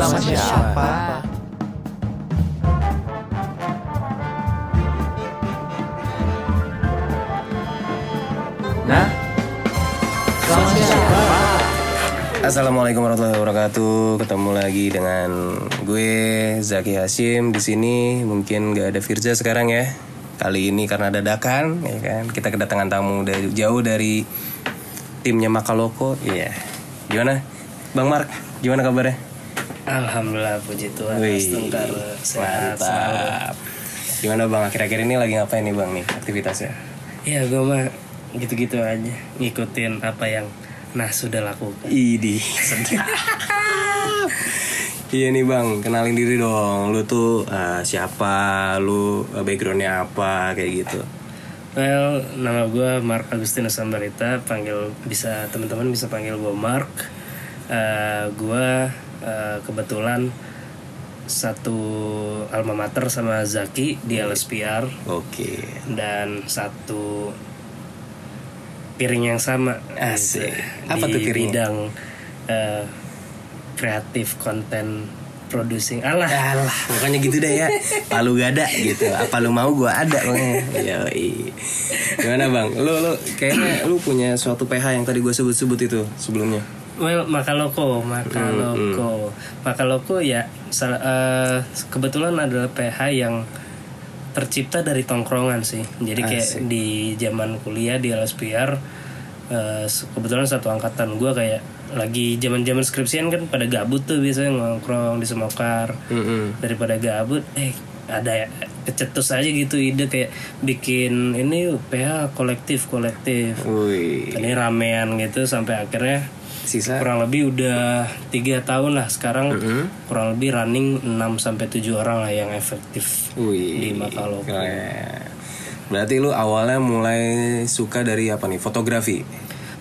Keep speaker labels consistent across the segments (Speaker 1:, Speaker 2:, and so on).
Speaker 1: Sama siapa? Nah, sama siapa?
Speaker 2: Assalamualaikum warahmatullahi wabarakatuh. Ketemu lagi dengan gue Zaki Hashim di sini. Mungkin gak ada Firza sekarang ya. Kali ini karena dadakan, ya kan. Kita kedatangan tamu dari jauh dari timnya Makaloko. Iya. Gimana, Bang Mark? Gimana kabarnya?
Speaker 3: Alhamdulillah puji Tuhan
Speaker 2: Wih,
Speaker 3: Mas Tengkar sehat selalu.
Speaker 2: Gimana Bang? Akhir-akhir ini lagi ngapain nih Bang nih aktivitasnya?
Speaker 3: Ya gue mah gitu-gitu aja ngikutin apa yang nah sudah lakukan.
Speaker 2: Idi. Iya nih bang, kenalin diri dong. Lu tuh eh, siapa? Lu eh, backgroundnya apa? Kayak gitu.
Speaker 3: Well, nama gue Mark Agustinus Sambarita, panggil bisa teman-teman bisa panggil gue Mark. Eh gue eh, kebetulan satu alma mater sama Zaki di LSPR
Speaker 2: Oke.
Speaker 3: dan satu piring yang sama
Speaker 2: Asik.
Speaker 3: gitu,
Speaker 2: Apa
Speaker 3: di
Speaker 2: tuh piringnya?
Speaker 3: bidang eh, kreatif konten producing alah
Speaker 2: Alah, pokoknya gitu deh ya. Palu gak ada gitu. Apa lu mau gua ada pokoknya. Yoi. Gimana bang? Lu lu kayaknya lu punya suatu PH yang tadi gue sebut-sebut itu sebelumnya.
Speaker 3: Well makaloko makaloko makaloko ya eh, kebetulan adalah PH yang tercipta dari tongkrongan sih. Jadi kayak di zaman kuliah di LSPR eh, kebetulan satu angkatan gue kayak lagi zaman zaman skripsian kan pada gabut tuh biasanya nongkrong di semokar.
Speaker 2: Mm-mm.
Speaker 3: daripada gabut eh ada ya, kecetus aja gitu ide kayak bikin ini PH kolektif kolektif
Speaker 2: Wih.
Speaker 3: ini ramean gitu sampai akhirnya
Speaker 2: Sisa.
Speaker 3: kurang lebih udah tiga tahun lah sekarang kurang lebih running 6 sampai 7 orang lah yang efektif
Speaker 2: Wih.
Speaker 3: di Makaloko.
Speaker 2: Keren. Berarti lu awalnya mulai suka dari apa nih? Fotografi.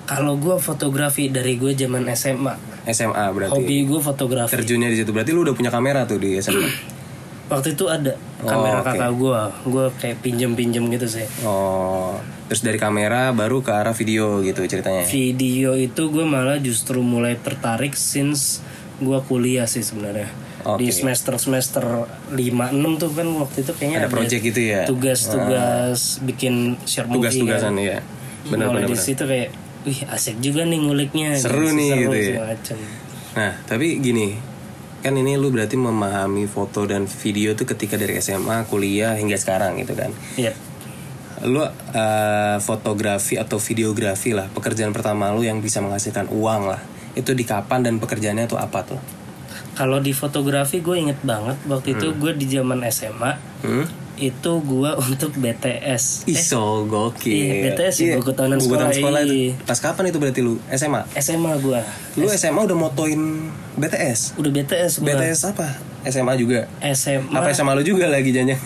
Speaker 3: Kalau gue fotografi dari gue zaman SMA,
Speaker 2: SMA berarti.
Speaker 3: hobi gue fotografi.
Speaker 2: Terjunnya di situ. Berarti lu udah punya kamera tuh di SMA.
Speaker 3: Waktu itu ada
Speaker 2: Oh,
Speaker 3: kamera
Speaker 2: oke.
Speaker 3: kakak gue, gue kayak pinjem-pinjem gitu sih.
Speaker 2: Oh, terus dari kamera baru ke arah video gitu ceritanya.
Speaker 3: Video itu gue malah justru mulai tertarik since gue kuliah sih sebenarnya.
Speaker 2: Oke.
Speaker 3: Di semester semester 5 6 tuh kan waktu itu kayaknya
Speaker 2: Ada project gitu ya?
Speaker 3: Tugas-tugas bikin short movie.
Speaker 2: Tugas-tugasan
Speaker 3: kan.
Speaker 2: ya. Benar
Speaker 3: mulai
Speaker 2: benar.
Speaker 3: di situ kayak wih asik juga nih nguliknya
Speaker 2: Seru nih gitu ya. Nah, tapi gini, kan ini lu berarti memahami foto dan video tuh ketika dari SMA, kuliah hingga sekarang gitu kan.
Speaker 3: Iya.
Speaker 2: Lu eh, fotografi atau videografi lah, pekerjaan pertama lu yang bisa menghasilkan uang lah. Itu di kapan dan pekerjaannya tuh apa tuh?
Speaker 3: kalau di fotografi gue inget banget waktu itu gue di zaman SMA
Speaker 2: Hmm?
Speaker 3: Itu gue untuk BTS
Speaker 2: so gokil.
Speaker 3: iya, BTS ya, buku tahunan
Speaker 2: buku tahunan
Speaker 3: sekolah,
Speaker 2: itu.
Speaker 3: iya.
Speaker 2: Pas kapan itu berarti lu? SMA?
Speaker 3: SMA gue
Speaker 2: Lu SMA udah motoin BTS?
Speaker 3: udah BTS gue
Speaker 2: BTS apa? SMA juga?
Speaker 3: SMA
Speaker 2: Apa SMA lu juga lagi jangan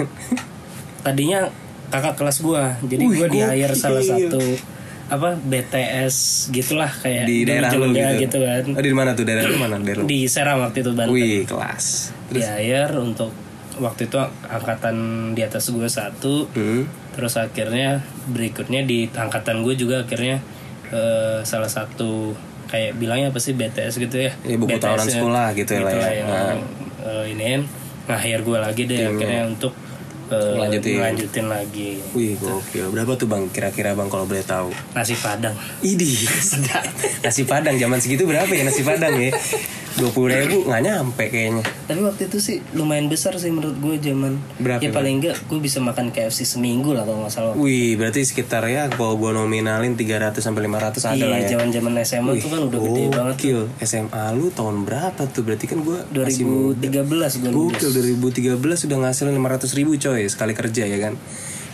Speaker 3: tadinya kakak kelas gue jadi gue di hire salah satu apa BTS gitulah kayak
Speaker 2: di daerah lu gitu.
Speaker 3: gitu kan
Speaker 2: Oh, di mana tuh? Daerah lu mana? Daerah lu?
Speaker 3: di Serang waktu itu Banten
Speaker 2: Wih, kelas.
Speaker 3: di hire untuk waktu itu angkatan di atas gue satu
Speaker 2: Hmm.
Speaker 3: terus akhirnya berikutnya di angkatan gue juga akhirnya eh, salah satu kayak bilangnya apa sih BTS gitu ya
Speaker 2: Ya, buku
Speaker 3: BTS -nya
Speaker 2: sekolah gitu ya lah ya.
Speaker 3: yang
Speaker 2: Nah.
Speaker 3: eh, iniin nah hire gue lagi deh akhirnya untuk eh,
Speaker 2: Ngelanjutin.
Speaker 3: ngelanjutin lagi
Speaker 2: Wih, gokil. Berapa tuh Bang kira-kira Bang kalau boleh tahu?
Speaker 3: nasi padang
Speaker 2: Idi, sedap. Nasi Padang zaman segitu berapa ya nasi Padang ya? Dua puluh ribu nggak nyampe kayaknya.
Speaker 3: tapi waktu itu sih lumayan besar sih menurut gue zaman
Speaker 2: Berapa,
Speaker 3: ya paling enggak gue bisa makan KFC seminggu lah kalau nggak salah
Speaker 2: Wih, berarti sekitar ya kalau gua nominalin 300 sampai 500 ada lah
Speaker 3: iya
Speaker 2: ya.
Speaker 3: zaman zaman SMA tuh kan udah gede banget
Speaker 2: Gokil. SMA lu tahun berapa tuh? Berarti kan gua
Speaker 3: 2013 gue lulus
Speaker 2: Gokil 2013 udah ngasilin 500 ribu coy sekali kerja ya kan.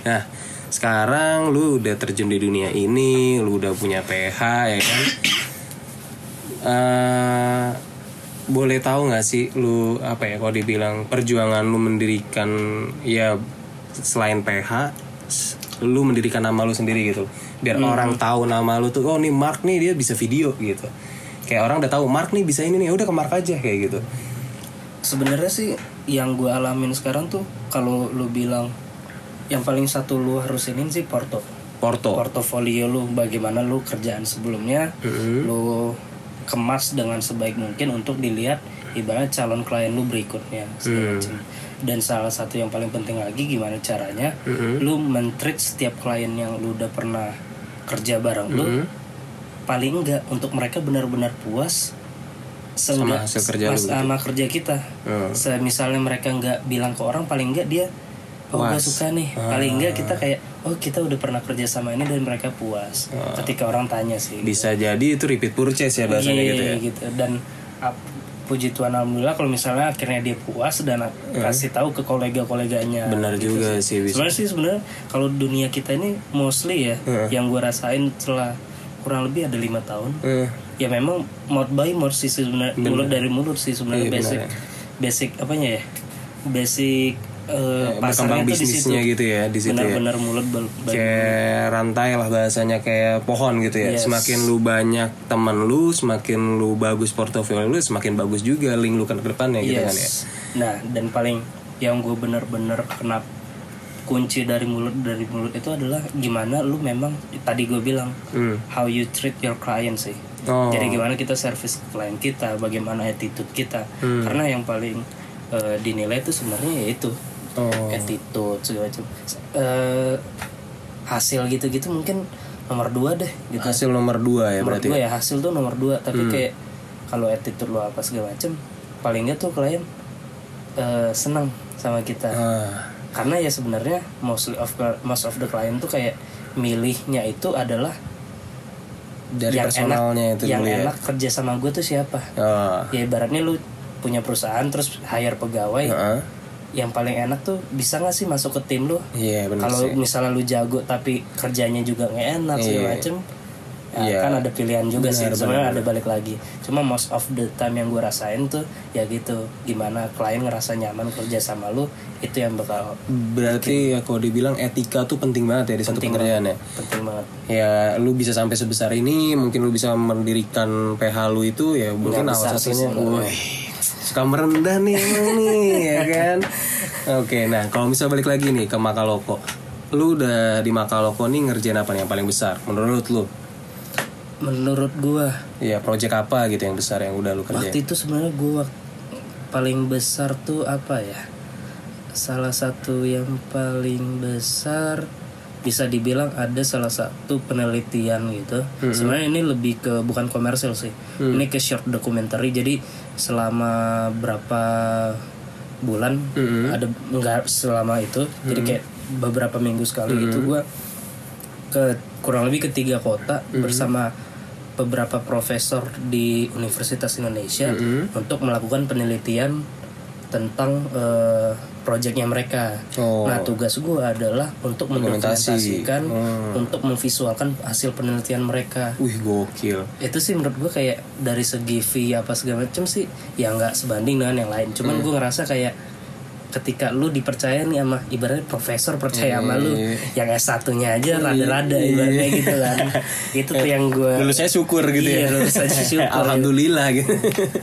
Speaker 2: Nah sekarang lu udah terjun di dunia ini, lu udah punya PH ya kan. Eh, boleh tahu nggak sih lu apa ya kalau dibilang perjuangan lu mendirikan ya selain PH lu mendirikan nama lu sendiri gitu. Biar orang tahu nama lu tuh oh nih Mark nih dia bisa video gitu. Kayak orang udah tahu Mark nih bisa ini nih udah ke Mark aja kayak gitu.
Speaker 3: Sebenarnya sih yang gue alamin sekarang tuh kalau lu bilang yang paling satu lu harus ini sih porto.
Speaker 2: Porto.
Speaker 3: Portofolio lu bagaimana lu kerjaan sebelumnya
Speaker 2: Mm-hmm.
Speaker 3: lu kemas dengan sebaik mungkin untuk dilihat ibarat calon klien lu berikutnya
Speaker 2: Hmm.
Speaker 3: dan salah satu yang paling penting lagi gimana caranya
Speaker 2: Hmm.
Speaker 3: lu mentreat setiap klien yang lu udah pernah kerja bareng lu
Speaker 2: Hmm.
Speaker 3: paling enggak untuk mereka benar-benar puas seenggak-
Speaker 2: hasil kerja lu gitu.
Speaker 3: sama kerja kita
Speaker 2: Hmm.
Speaker 3: Misalnya mereka nggak bilang ke orang paling enggak dia oh gue suka nih. Paling enggak kita kayak oh kita udah pernah kerja sama ini dan mereka puas. Ketika orang tanya sih.
Speaker 2: Bisa jadi itu repeat purchase ya bahasanya
Speaker 3: Iya,
Speaker 2: gitu ya.
Speaker 3: gitu. dan ap- puji Tuhan alhamdulillah kalau misalnya akhirnya dia puas dan a- kasih tahu ke kolega-koleganya.
Speaker 2: Benar
Speaker 3: gitu
Speaker 2: juga sih.
Speaker 3: sebenarnya sih sebenarnya kalau dunia kita ini mostly ya yang gue rasain setelah kurang lebih ada lima tahun
Speaker 2: Eh,
Speaker 3: ya memang mouth by mouth sih sebenarnya mulut dari mulut sih sebenarnya basic
Speaker 2: benar.
Speaker 3: basic apanya ya? Basic eh,
Speaker 2: berkembang
Speaker 3: di situ
Speaker 2: bisnisnya gitu ya di situ ya.
Speaker 3: benar-benar mulut bal- by
Speaker 2: Kayak rantai lah bahasanya kayak pohon gitu ya.
Speaker 3: Yes.
Speaker 2: Semakin lu banyak teman lu, semakin lu bagus portofolio lu, semakin bagus juga link lu ke depannya gitu kan ya.
Speaker 3: Yes. Nah, dan paling yang gue bener-bener kena kunci dari mulut dari mulut itu adalah gimana lu memang tadi gue bilang
Speaker 2: Hmm.
Speaker 3: how you treat your client sih.
Speaker 2: Oh.
Speaker 3: Jadi gimana kita service klien kita, bagaimana attitude kita.
Speaker 2: Hmm.
Speaker 3: Karena yang paling eh, dinilai itu sebenarnya ya itu
Speaker 2: Oh.
Speaker 3: attitude segala macam. Eh, hasil gitu-gitu mungkin nomor dua deh gitu.
Speaker 2: Hasil nomor dua ya
Speaker 3: Menurut
Speaker 2: berarti.
Speaker 3: gue ya hasil tuh nomor dua tapi kayak kalau attitude lo apa segala macem paling nggak tuh klien eh, senang sama kita
Speaker 2: Ah,
Speaker 3: karena ya sebenarnya mostly of most of the client tuh kayak milihnya itu adalah
Speaker 2: dari
Speaker 3: yang
Speaker 2: personalnya
Speaker 3: enak
Speaker 2: itu
Speaker 3: yang
Speaker 2: dulu ya.
Speaker 3: enak kerja sama gue tuh siapa
Speaker 2: Ah,
Speaker 3: ya ibaratnya lu punya perusahaan terus hire pegawai
Speaker 2: ah.
Speaker 3: Yang paling enak tuh bisa nggak sih masuk ke tim lu
Speaker 2: Iya benar
Speaker 3: kalau
Speaker 2: sih.
Speaker 3: misalnya lu jago tapi kerjanya juga nggak enak segala
Speaker 2: Iya.
Speaker 3: macem ya
Speaker 2: Iya.
Speaker 3: kan ada pilihan juga sih
Speaker 2: Benar,
Speaker 3: sebenarnya
Speaker 2: benar,
Speaker 3: ada balik lagi cuma most of the time yang gue rasain tuh ya gitu gimana klien ngerasa nyaman kerja sama lu itu yang bakal
Speaker 2: Berarti ya kalau dibilang etika tuh penting banget ya di satu pekerjaan ya.
Speaker 3: penting banget
Speaker 2: Ya lu bisa sampai sebesar ini, mungkin lu bisa mendirikan PH lu itu ya mungkin awal
Speaker 3: sih
Speaker 2: satunya. Suka merendah nih emang nih ya kan. Oke, nah kalau misal balik lagi nih ke Makaloko. Lu udah di Makaloko nih ngerjain apa nih yang paling besar menurut lu?
Speaker 3: menurut gue
Speaker 2: Ya project apa gitu yang besar yang udah lu kerjain?
Speaker 3: waktu itu sebenarnya gue paling besar tuh apa ya salah satu yang paling besar bisa dibilang ada salah satu penelitian gitu. Sebenarnya ini lebih ke bukan komersil sih. Ini ke short documentary. Jadi selama berapa bulan ada enggak selama itu jadi kayak beberapa minggu sekali itu gua ke kurang lebih ke tiga kota bersama beberapa profesor di Universitas Indonesia untuk melakukan penelitian tentang eh, proyeknya mereka.
Speaker 2: Oh.
Speaker 3: Nah tugas gue adalah untuk
Speaker 2: Dokumentasi.
Speaker 3: mendokumentasikan, untuk memvisualkan hasil penelitian mereka.
Speaker 2: Wih gokil.
Speaker 3: Itu sih menurut gue kayak dari segi fee apa segala macam sih ya nggak sebanding dengan yang lain. Cuman gue ngerasa kayak ketika lu dipercaya nih sama ibaratnya profesor percaya sama lu yang S1-nya aja rada-rada ibaratnya gitu kan. Itu tuh yang gue
Speaker 2: Lulus saya syukur gitu
Speaker 3: Iya,
Speaker 2: ya.
Speaker 3: lulus aja syukur.
Speaker 2: Alhamdulillah gitu.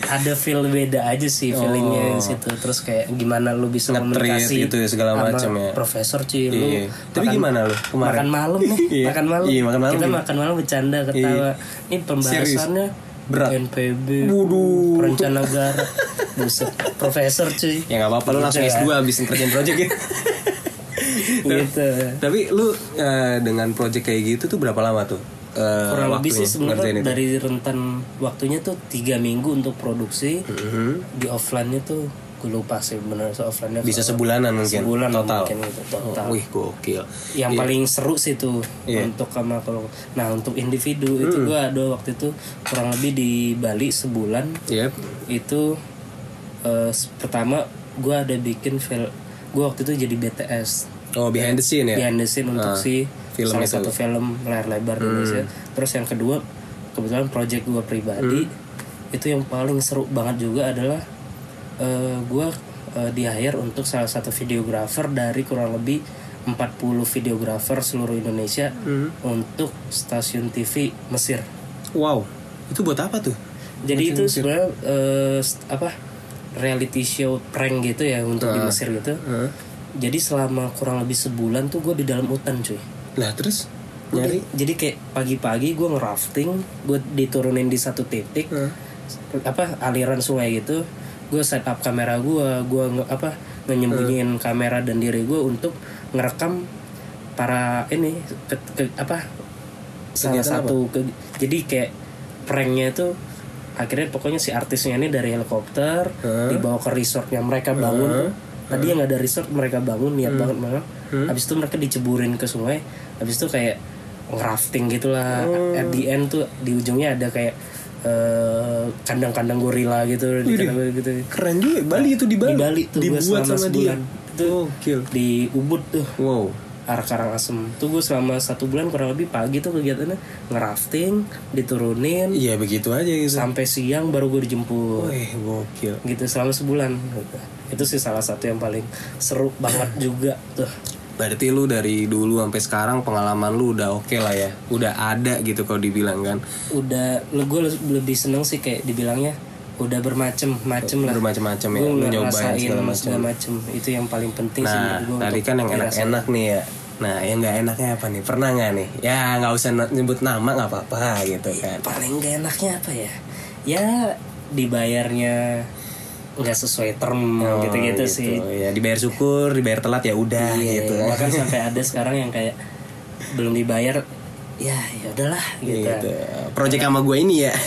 Speaker 3: ada feel beda aja sih feelingnya di situ terus kayak gimana lu bisa komunikasi
Speaker 2: gitu ya, segala macam ya.
Speaker 3: profesor cuy lu
Speaker 2: Iya. Tapi gimana lu kemarin?
Speaker 3: makan malam nih
Speaker 2: Iya.
Speaker 3: makan malam
Speaker 2: Iya, makan malam.
Speaker 3: kita makan malam bercanda ketawa ini pembahasannya
Speaker 2: Berat.
Speaker 3: NPB
Speaker 2: Waduh.
Speaker 3: perencanaan negara buset profesor cuy
Speaker 2: Ya nggak apa-apa lu langsung
Speaker 3: Gitu
Speaker 2: S2
Speaker 3: ya.
Speaker 2: habis ngerjain project ya.
Speaker 3: gitu
Speaker 2: Tapi lu eh, dengan project kayak gitu tuh berapa lama tuh? eh,
Speaker 3: kurang lebih sih sebenarnya dari rentan waktunya tuh tiga minggu untuk produksi
Speaker 2: Mhm.
Speaker 3: di offline-nya tuh gue lupa sih bener so offline-nya
Speaker 2: Bisa
Speaker 3: berapa.
Speaker 2: sebulan mungkin
Speaker 3: sebulan
Speaker 2: total.
Speaker 3: mungkin gitu, total.
Speaker 2: Oh, wih gokil.
Speaker 3: yang
Speaker 2: Iya.
Speaker 3: paling seru sih tuh
Speaker 2: Iya.
Speaker 3: untuk sama kalau nah untuk individu itu
Speaker 2: Hmm.
Speaker 3: gue ada waktu itu kurang lebih di Bali sebulan
Speaker 2: Yep.
Speaker 3: itu eh, s- pertama gue ada bikin film gue waktu itu jadi BTS
Speaker 2: Oh behind the scene ya.
Speaker 3: behind the scene untuk
Speaker 2: Ah,
Speaker 3: si
Speaker 2: film
Speaker 3: salah
Speaker 2: itu. Hmm.
Speaker 3: satu film layar lebar di Indonesia terus yang kedua kebetulan project gue pribadi
Speaker 2: Hmm.
Speaker 3: itu yang paling seru banget juga adalah eh, gue eh, di hire untuk salah satu videografer dari kurang lebih 40 videografer seluruh Indonesia
Speaker 2: Hmm.
Speaker 3: untuk stasiun TV Mesir
Speaker 2: Wow. Itu buat apa tuh?
Speaker 3: jadi itu sebenarnya st- apa reality show prank gitu ya untuk di Mesir gitu
Speaker 2: Hah?
Speaker 3: jadi selama kurang lebih sebulan tuh gue di dalam hutan cuy
Speaker 2: Lah terus nyari
Speaker 3: jadi kayak pagi-pagi gue ngerafting gue diturunin di satu titik
Speaker 2: Hah?
Speaker 3: apa aliran sungai gitu gue set up kamera gue gue nge- apa nyembunyiin kamera dan diri gue untuk ngerekam para ini ke, ke- apa salah
Speaker 2: Kegiatan
Speaker 3: satu ke- jadi kayak pranknya itu akhirnya pokoknya si artisnya ini dari helikopter dibawa ke resortnya mereka bangun. Tadi yang ada resort mereka bangun niat banget banget. Habis itu mereka diceburin ke sungai habis itu kayak ngerafting gitulah. At the end tuh di ujungnya ada kayak eh, kandang-kandang gorila gitu di kandang gitu
Speaker 2: Keren juga. Bali itu di Bali.
Speaker 3: Di Bali tuh
Speaker 2: dibuat
Speaker 3: selama
Speaker 2: sama dia.
Speaker 3: sebulan. Itu
Speaker 2: Gokil.
Speaker 3: di Ubud tuh
Speaker 2: Wow.
Speaker 3: arah Karangasem tuh gue selama satu bulan kurang lebih pagi tuh kegiatannya ngerafting diturunin
Speaker 2: Iya begitu aja gitu.
Speaker 3: sampai siang baru gue dijemput
Speaker 2: Wih, gokil.
Speaker 3: gitu selama sebulan gitu. itu sih salah satu yang paling seru banget juga tuh
Speaker 2: Berarti lu dari dulu sampai sekarang pengalaman lu udah oke lah ya. Udah ada gitu kalau dibilang kan.
Speaker 3: udah gue lebih seneng sih kayak dibilangnya udah bermacem-macem lah
Speaker 2: Bermacam-macam ya.
Speaker 3: gue
Speaker 2: Lu nyobain segala
Speaker 3: macem itu yang paling penting sih
Speaker 2: Nah,
Speaker 3: menurut gua
Speaker 2: tadi kan yang enak-enak nih ya. Nah, yang nggak enaknya apa nih? Pernah nggak nih? Ya nggak usah nyebut nama nggak apa-apa gitu kan.
Speaker 3: paling gak enaknya apa ya ya dibayarnya nggak sesuai term
Speaker 2: Oh,
Speaker 3: gitu-gitu sih
Speaker 2: Ya dibayar syukur, dibayar telat ya udah
Speaker 3: Iya,
Speaker 2: gitu.
Speaker 3: bahkan sampai ada sekarang yang kayak belum dibayar ya ya udahlah gitu,
Speaker 2: gitu. Project sama gue ini ya.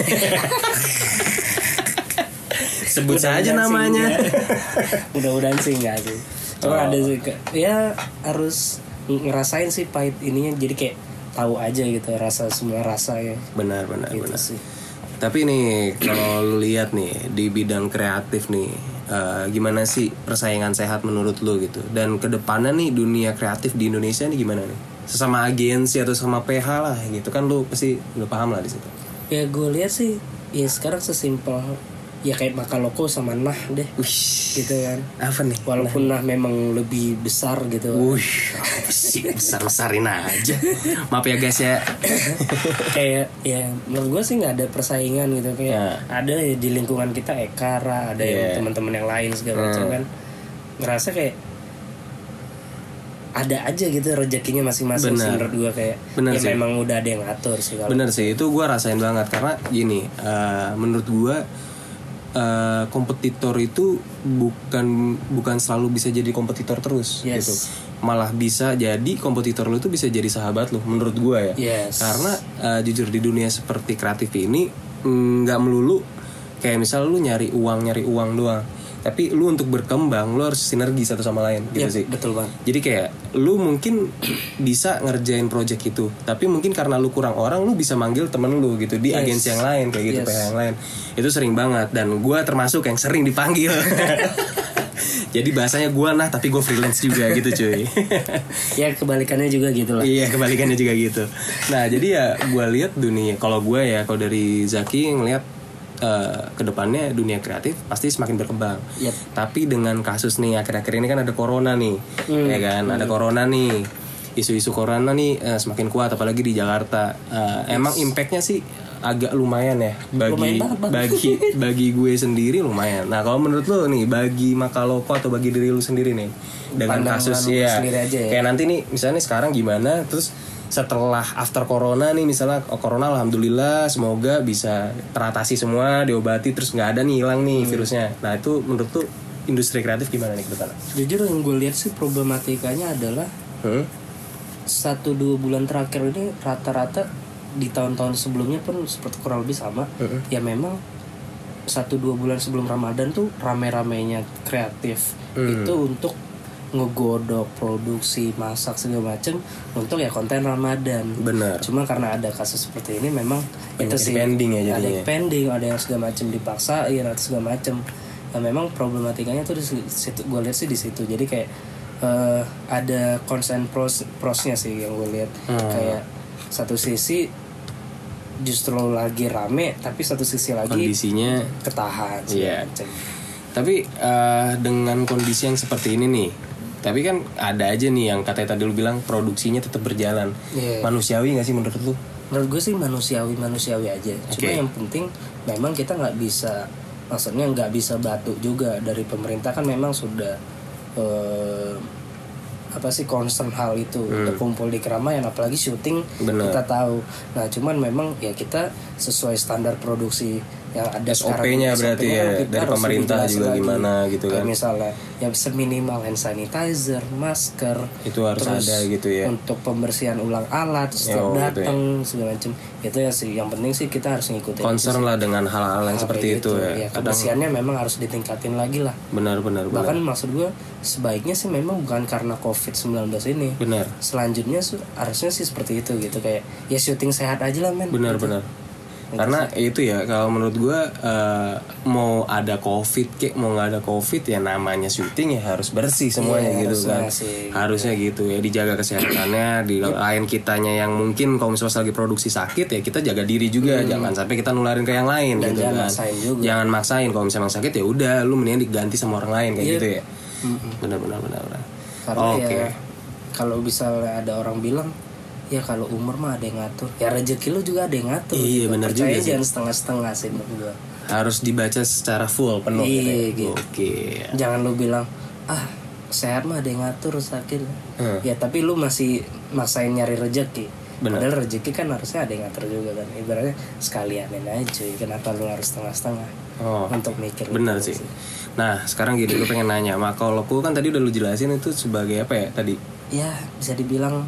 Speaker 2: Sebut saja namanya.
Speaker 3: mudah-mudahan sih enggak sih cuma
Speaker 2: Oh.
Speaker 3: ada sih ya harus ngerasain sih pahit ininya jadi kayak tahu aja gitu rasa semua rasa ya
Speaker 2: Benar, benar,
Speaker 3: gitu
Speaker 2: benar.
Speaker 3: sih
Speaker 2: Tapi nih kalau lu lihat nih di bidang kreatif nih eh, gimana sih persaingan sehat menurut lu gitu? Dan ke depannya nih dunia kreatif di Indonesia nih gimana nih? Sesama agensi atau sama PH lah gitu. Kan lu pasti udah paham lah di situ.
Speaker 3: ya gue lihat sih ya sekarang sesimpel ya kayak Makaloko sama Nah deh
Speaker 2: Wih,
Speaker 3: gitu kan
Speaker 2: apa nih?
Speaker 3: walaupun Nah memang lebih besar gitu
Speaker 2: Wih, sih besar besarin aja. Maaf ya guys ya.
Speaker 3: kayak ya menurut gue sih nggak ada persaingan gitu kayak
Speaker 2: Ya.
Speaker 3: ada ya di lingkungan kita Ekara ada
Speaker 2: Iya.
Speaker 3: yang teman-teman yang lain segala macam kan ngerasa kayak ada aja gitu rezekinya masing-masing sih
Speaker 2: Benar.
Speaker 3: menurut gue kayak
Speaker 2: Benar
Speaker 3: ya
Speaker 2: sih.
Speaker 3: memang udah ada yang ngatur sih kalau
Speaker 2: Bener sih itu gue rasain banget karena gini eh, menurut gue eh, kompetitor itu bukan bukan selalu bisa jadi kompetitor terus
Speaker 3: Yes.
Speaker 2: gitu malah bisa jadi kompetitor lu itu bisa jadi sahabat lu menurut gue ya
Speaker 3: Yes.
Speaker 2: karena eh, jujur di dunia seperti kreatif ini mm, nggak melulu kayak misal lu nyari uang nyari uang doang tapi lu untuk berkembang lu harus sinergi satu sama lain gitu
Speaker 3: Iya,
Speaker 2: sih
Speaker 3: betul banget
Speaker 2: jadi kayak lu mungkin bisa ngerjain project itu, tapi mungkin karena lu kurang orang, lu bisa manggil temen lu gitu di
Speaker 3: Yes.
Speaker 2: agensi yang lain kayak gitu,
Speaker 3: Yes.
Speaker 2: PH yang lain. Itu sering banget dan gua termasuk yang sering dipanggil. Jadi bahasanya gua nah tapi gue freelance juga gitu cuy.
Speaker 3: ya kebalikannya juga gitu lah
Speaker 2: iya kebalikannya juga gitu. Nah jadi ya gua lihat dunia kalau gua ya kalau dari Zaki ngelihat eh, ke depannya dunia kreatif pasti semakin berkembang.
Speaker 3: Yep.
Speaker 2: Tapi dengan kasus nih akhir-akhir ini kan ada corona nih,
Speaker 3: Hmm.
Speaker 2: ya kan? Ada corona nih, isu-isu corona nih eh, semakin kuat apalagi di Jakarta. Eh, Emang impactnya sih agak lumayan ya bagi
Speaker 3: Lumayan banget, Bang.
Speaker 2: bagi bagi gue sendiri lumayan. Nah kalau menurut lo nih bagi Makaloko atau bagi diri lu sendiri nih dengan
Speaker 3: Pandangan
Speaker 2: kasus ya,
Speaker 3: aja ya.
Speaker 2: kayak nanti nih misalnya sekarang gimana terus setelah after corona nih misalnya oh, corona alhamdulillah semoga bisa teratasi semua diobati terus nggak ada nih hilang nih
Speaker 3: Hmm.
Speaker 2: virusnya. Nah itu menurut tuh industri kreatif gimana nih ke depan
Speaker 3: jujur yang gue lihat sih problematikanya adalah
Speaker 2: hmm?
Speaker 3: satu dua bulan terakhir ini rata-rata di tahun-tahun sebelumnya pun seperti kurang lebih sama. Ya memang satu dua bulan sebelum Ramadan tuh rame-ramenya kreatif. Itu untuk ngegodok produksi masak segala macem untuk ya konten Ramadan
Speaker 2: benar
Speaker 3: cuma karena ada kasus seperti ini memang
Speaker 2: Banyak
Speaker 3: itu sih
Speaker 2: yang pending ya
Speaker 3: ada
Speaker 2: jadinya.
Speaker 3: yang pending ada yang segala macem dipaksain atau segala macem nah, memang problematikanya tuh di situ gue lihat sih di situ jadi kayak eh, ada konsen pros prosnya sih yang gue lihat
Speaker 2: Hmm.
Speaker 3: kayak satu sisi justru lagi rame tapi satu sisi lagi
Speaker 2: kondisinya
Speaker 3: ketahan
Speaker 2: Iya.
Speaker 3: macem.
Speaker 2: tapi eh, dengan kondisi yang seperti ini nih tapi kan ada aja nih yang katanya tadi lu bilang produksinya tetap berjalan.
Speaker 3: Iya.
Speaker 2: manusiawi nggak sih menurut lu?
Speaker 3: Menurut gue sih manusiawi manusiawi aja. Cuma
Speaker 2: Oke.
Speaker 3: yang penting memang kita nggak bisa maksudnya nggak bisa batu juga. Dari pemerintah kan memang sudah eh, apa sih concern hal itu. Untuk kumpul di keramaian apalagi syuting
Speaker 2: Benar.
Speaker 3: kita tahu. Nah cuman memang ya kita sesuai standar produksi yang ada
Speaker 2: SOP-nya berarti ya, dari pemerintah juga
Speaker 3: lagi.
Speaker 2: gimana gitu
Speaker 3: Kayak
Speaker 2: kan.
Speaker 3: misalnya yang seminimal hand sanitizer masker
Speaker 2: Itu harus ada gitu ya.
Speaker 3: untuk pembersihan ulang alat setiap
Speaker 2: Oh, gitu ya.
Speaker 3: datang segala macam itu ya sih yang penting sih kita harus ngikutin
Speaker 2: concern lah dengan hal-hal yang
Speaker 3: Hal
Speaker 2: seperti
Speaker 3: kayak
Speaker 2: itu
Speaker 3: gitu.
Speaker 2: ya.
Speaker 3: ya
Speaker 2: Kadang
Speaker 3: kebersihannya memang harus ditingkatin lagi lah
Speaker 2: benar-benar benar.
Speaker 3: bahkan maksud gue sebaiknya sih memang bukan karena covid 19 ini
Speaker 2: Benar.
Speaker 3: selanjutnya harusnya sih seperti itu gitu kayak ya syuting sehat aja lah men
Speaker 2: Benar-benar. Karena itu ya kalau menurut gua eh, mau ada covid kek mau nggak ada covid ya namanya syuting ya harus bersih semuanya
Speaker 3: Iya,
Speaker 2: gitu
Speaker 3: harusnya
Speaker 2: kan.
Speaker 3: sih.
Speaker 2: Harusnya gitu ya dijaga kesehatannya di lain kitanya yang mungkin kalau misalnya lagi produksi sakit ya kita jaga diri juga jangan sampai kita nularin ke yang lain
Speaker 3: Hmm. Dan
Speaker 2: gitu
Speaker 3: jangan
Speaker 2: kan.
Speaker 3: maksain juga.
Speaker 2: Jangan maksain kalau misalnya sakit ya udah lu mendingan diganti sama orang lain kayak
Speaker 3: Iya.
Speaker 2: gitu ya. Benar-benar benar benar.
Speaker 3: karena
Speaker 2: Oke.
Speaker 3: ya kalau bisa ada orang bilang ya kalau umur mah ada yang ngatur ya rezeki lu juga ada yang ngatur
Speaker 2: Iya,
Speaker 3: gitu.
Speaker 2: benar
Speaker 3: Percaya
Speaker 2: juga sih.
Speaker 3: jangan setengah-setengah sih menurut gua
Speaker 2: Harus dibaca secara full penuh
Speaker 3: Iya,
Speaker 2: gitu. ya.
Speaker 3: gitu.
Speaker 2: Oke.
Speaker 3: jangan lu bilang ah sehat mah ada yang ngatur sakit
Speaker 2: Hmm.
Speaker 3: ya tapi lu masih maksain nyari rezeki
Speaker 2: Benar.
Speaker 3: padahal rezeki kan harusnya ada yang ngatur juga kan ibaratnya sekalianin aja kenapa lu harus setengah-setengah
Speaker 2: Oh.
Speaker 3: untuk mikir
Speaker 2: Bener
Speaker 3: itu
Speaker 2: sih. Nah sekarang gini gue pengen nanya, mak kalau kan tadi udah lu jelasin itu sebagai apa ya tadi?
Speaker 3: ya bisa dibilang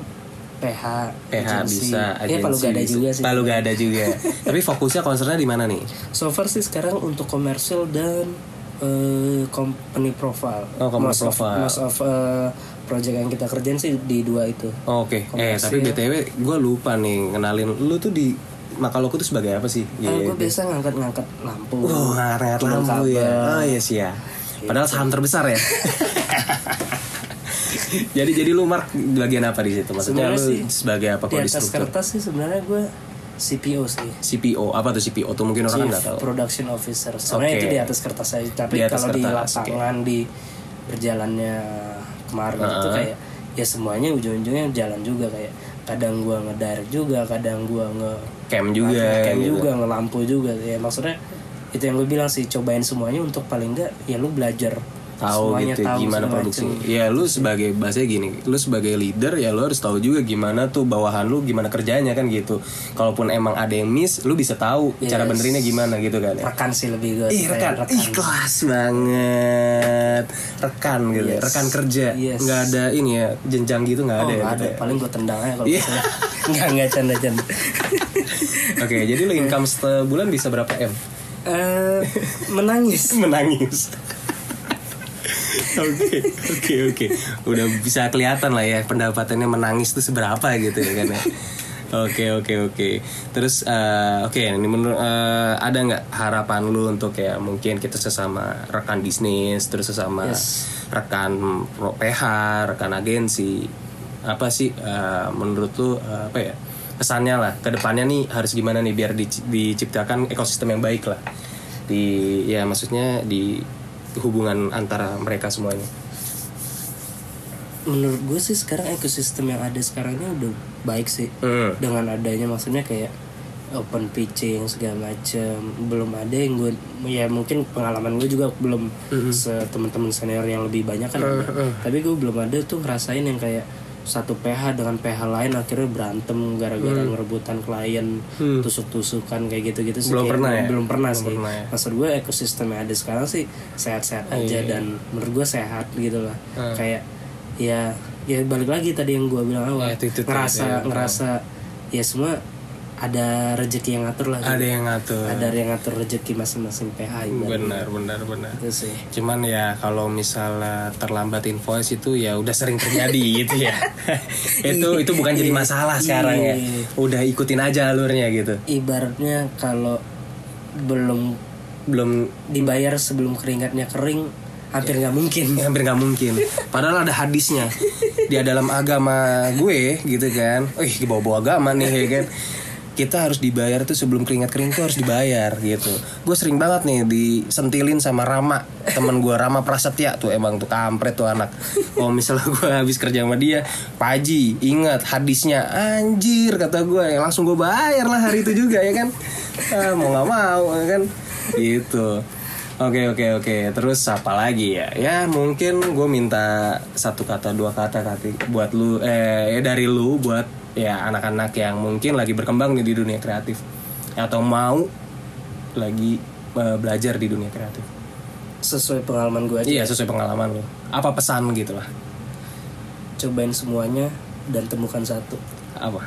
Speaker 3: PH
Speaker 2: PH
Speaker 3: agency.
Speaker 2: bisa,
Speaker 3: ya kalau gak ada
Speaker 2: bisa.
Speaker 3: juga sih
Speaker 2: Palu gak ada juga. Tapi fokusnya concernnya di mana nih?
Speaker 3: So far sih sekarang untuk komersil dan eh, company profile.
Speaker 2: Oh, company
Speaker 3: most
Speaker 2: profile.
Speaker 3: Of, most of eh, project yang kita kerjain sih di dua itu.
Speaker 2: Oh, Oke. Eh
Speaker 3: Komersil.
Speaker 2: tapi btw gue lupa nih kenalin lu tuh di Makaloku tuh sebagai apa sih?
Speaker 3: Kalau
Speaker 2: Iya.
Speaker 3: gue biasa ngangkat-ngangkat lampu.
Speaker 2: Oh ngangkat
Speaker 3: Tukang
Speaker 2: lampu ya. Oh iya sih ya. Padahal saham terbesar ya. jadi jadi lu mark bagian apa di situ? Maksudnya
Speaker 3: Sebenarnya
Speaker 2: lu
Speaker 3: sih
Speaker 2: sebagai apa
Speaker 3: Di atas
Speaker 2: struktur?
Speaker 3: kertas sih sebenarnya gue CPO sih.
Speaker 2: CPO apa tuh CPO tuh mungkin orang nggak tahu.
Speaker 3: Production Officer. Sebenarnya
Speaker 2: Oke.
Speaker 3: itu di atas kertas aja. Tapi
Speaker 2: Di
Speaker 3: kalau di lapangan di berjalannya kemarin itu kayak ya semuanya ujung-ujungnya jalan juga kayak kadang gua ngedirect juga, kadang gua nge
Speaker 2: Cam juga.
Speaker 3: cam
Speaker 2: gitu.
Speaker 3: juga ngelampu juga ya maksudnya itu yang gue bilang sih cobain semuanya untuk paling enggak ya lu belajar
Speaker 2: tahu
Speaker 3: semuanya
Speaker 2: gitu
Speaker 3: tahu
Speaker 2: gimana produksi.
Speaker 3: macem.
Speaker 2: Ya lu sebagai bahasanya gini, lu sebagai leader ya lu harus tahu juga gimana tuh bawahan lu gimana kerjanya kan gitu. Kalaupun emang ada yang miss, lu bisa tahu cara
Speaker 3: Yes.
Speaker 2: benerinnya gimana gitu kan ya.
Speaker 3: rekan sih lebih gue
Speaker 2: Ih rekan, ih kelas banget rekan gitu, ya,
Speaker 3: Yes.
Speaker 2: rekan kerja,
Speaker 3: Yes.
Speaker 2: nggak ada ini ya jenjang gitu nggak
Speaker 3: oh
Speaker 2: ada. ya, gitu
Speaker 3: ada
Speaker 2: ya?
Speaker 3: paling gue tendang aja kalau misalnya nggak nggak canda canda
Speaker 2: Oke, jadi lu income sebulan bisa berapa m?
Speaker 3: Eh, menangis
Speaker 2: menangis. Oke, oke, oke. Udah bisa kelihatan lah ya pendapatannya menangis tuh seberapa gitu ya kan ya. Oke, oke, oke. Terus eh, oke, ini menurut eh, ada nggak harapan lu untuk ya mungkin kita sesama rekan bisnis, terus sesama
Speaker 3: Yes.
Speaker 2: rekan PH, rekan agensi, apa sih eh, menurut lu eh, apa ya kesannya lah ke depannya nih harus gimana nih biar dic- diciptakan ekosistem yang baik lah di ya maksudnya di hubungan antara mereka semuanya.
Speaker 3: menurut gue sih sekarang ekosistem yang ada sekarang ini udah baik sih
Speaker 2: Hmm.
Speaker 3: dengan adanya maksudnya kayak open pitching segala macam belum ada yang gue ya mungkin pengalaman gue juga belum se teman-teman senior yang lebih banyak kan ada. tapi gue belum ada tuh ngerasain yang kayak satu PH dengan PH lain akhirnya berantem gara-gara ngerebutan klien tusuk-tusukan kayak gitu-gitu sih
Speaker 2: Belum
Speaker 3: kayak
Speaker 2: pernah ya?
Speaker 3: belum pernah
Speaker 2: Belum
Speaker 3: sih
Speaker 2: pernah ya?
Speaker 3: maksud gue ekosistem yang ada sekarang sih sehat-sehat aja dan menurut gue sehat gitu lah kayak ya ya balik lagi tadi yang gue bilang awal
Speaker 2: Ya, attitude
Speaker 3: ngerasa
Speaker 2: ya.
Speaker 3: ngerasa ya semua ada rezeki yang ngatur lah gitu.
Speaker 2: Ada yang ngatur.
Speaker 3: ada yang ngatur rezeki masing-masing PH.
Speaker 2: Benar, benar, benar.
Speaker 3: itu sih
Speaker 2: Cuman ya kalau misalnya terlambat invoice itu ya udah sering terjadi gitu ya. itu itu bukan jadi masalah sekarang ya.
Speaker 3: Iya.
Speaker 2: Udah ikutin aja alurnya gitu.
Speaker 3: ibaratnya kalau belum
Speaker 2: Belum
Speaker 3: dibayar sebelum keringatnya kering hampir nggak mungkin
Speaker 2: Ya, hampir nggak mungkin. Padahal ada hadisnya. Dia dalam agama gue gitu kan. Ih, bawa-bawa agama nih ya kan. Kita harus dibayar tuh sebelum keringat kering tuh harus dibayar gitu. Gue sering banget nih disentilin sama Rama, temen gue Rama Prasetya tuh emang tuh kampret tuh anak. Kalau misalnya gue habis kerja sama dia, Paji ingat hadisnya anjir kata gue, langsung gue bayar lah hari itu juga ya kan. Ah, mau nggak mau ya kan, gitu. Oke oke oke. Terus apa lagi ya? Ya mungkin gue minta satu kata dua kata kati buat lu eh ya dari lu buat ya anak-anak yang mungkin lagi berkembang nih di dunia kreatif. Atau mau lagi eh, belajar di dunia kreatif.
Speaker 3: Sesuai pengalaman gue aja.
Speaker 2: Iya sesuai pengalaman lo apa pesan gitu lah?
Speaker 3: Cobain semuanya dan temukan satu.
Speaker 2: Apa?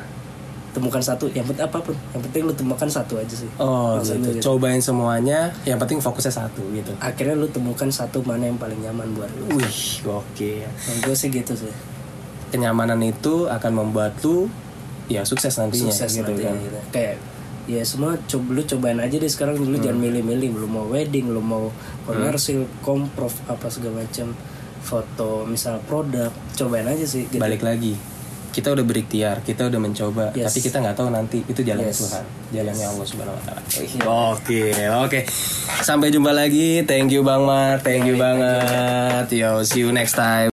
Speaker 3: Temukan satu. Yang penting apa pun. Yang penting lu temukan satu aja sih.
Speaker 2: Oh gitu.
Speaker 3: gitu.
Speaker 2: cobain semuanya. Yang penting fokusnya satu gitu.
Speaker 3: Akhirnya lu temukan satu mana yang paling nyaman buat lu.
Speaker 2: Wih oke
Speaker 3: Nah, gue sih gitu sih
Speaker 2: kenyamanan itu akan membuat lu ya sukses nantinya
Speaker 3: sukses
Speaker 2: gitu
Speaker 3: nanti
Speaker 2: kan.
Speaker 3: gitu. kayak ya semua coba lu cobain aja deh sekarang dulu jangan
Speaker 2: Hmm.
Speaker 3: milih-milih. Lu mau wedding lu mau komersil komprov apa segala macam foto misal produk cobain aja sih gitu.
Speaker 2: balik lagi kita udah berikhtiar kita udah mencoba
Speaker 3: Yes.
Speaker 2: tapi kita nggak tahu nanti itu jalannya
Speaker 3: Yes.
Speaker 2: Tuhan jalannya Allah subhanahu wa taala. Oke oke. Sampai jumpa lagi. Thank you bang Mar thank you. banget. Yo see you next time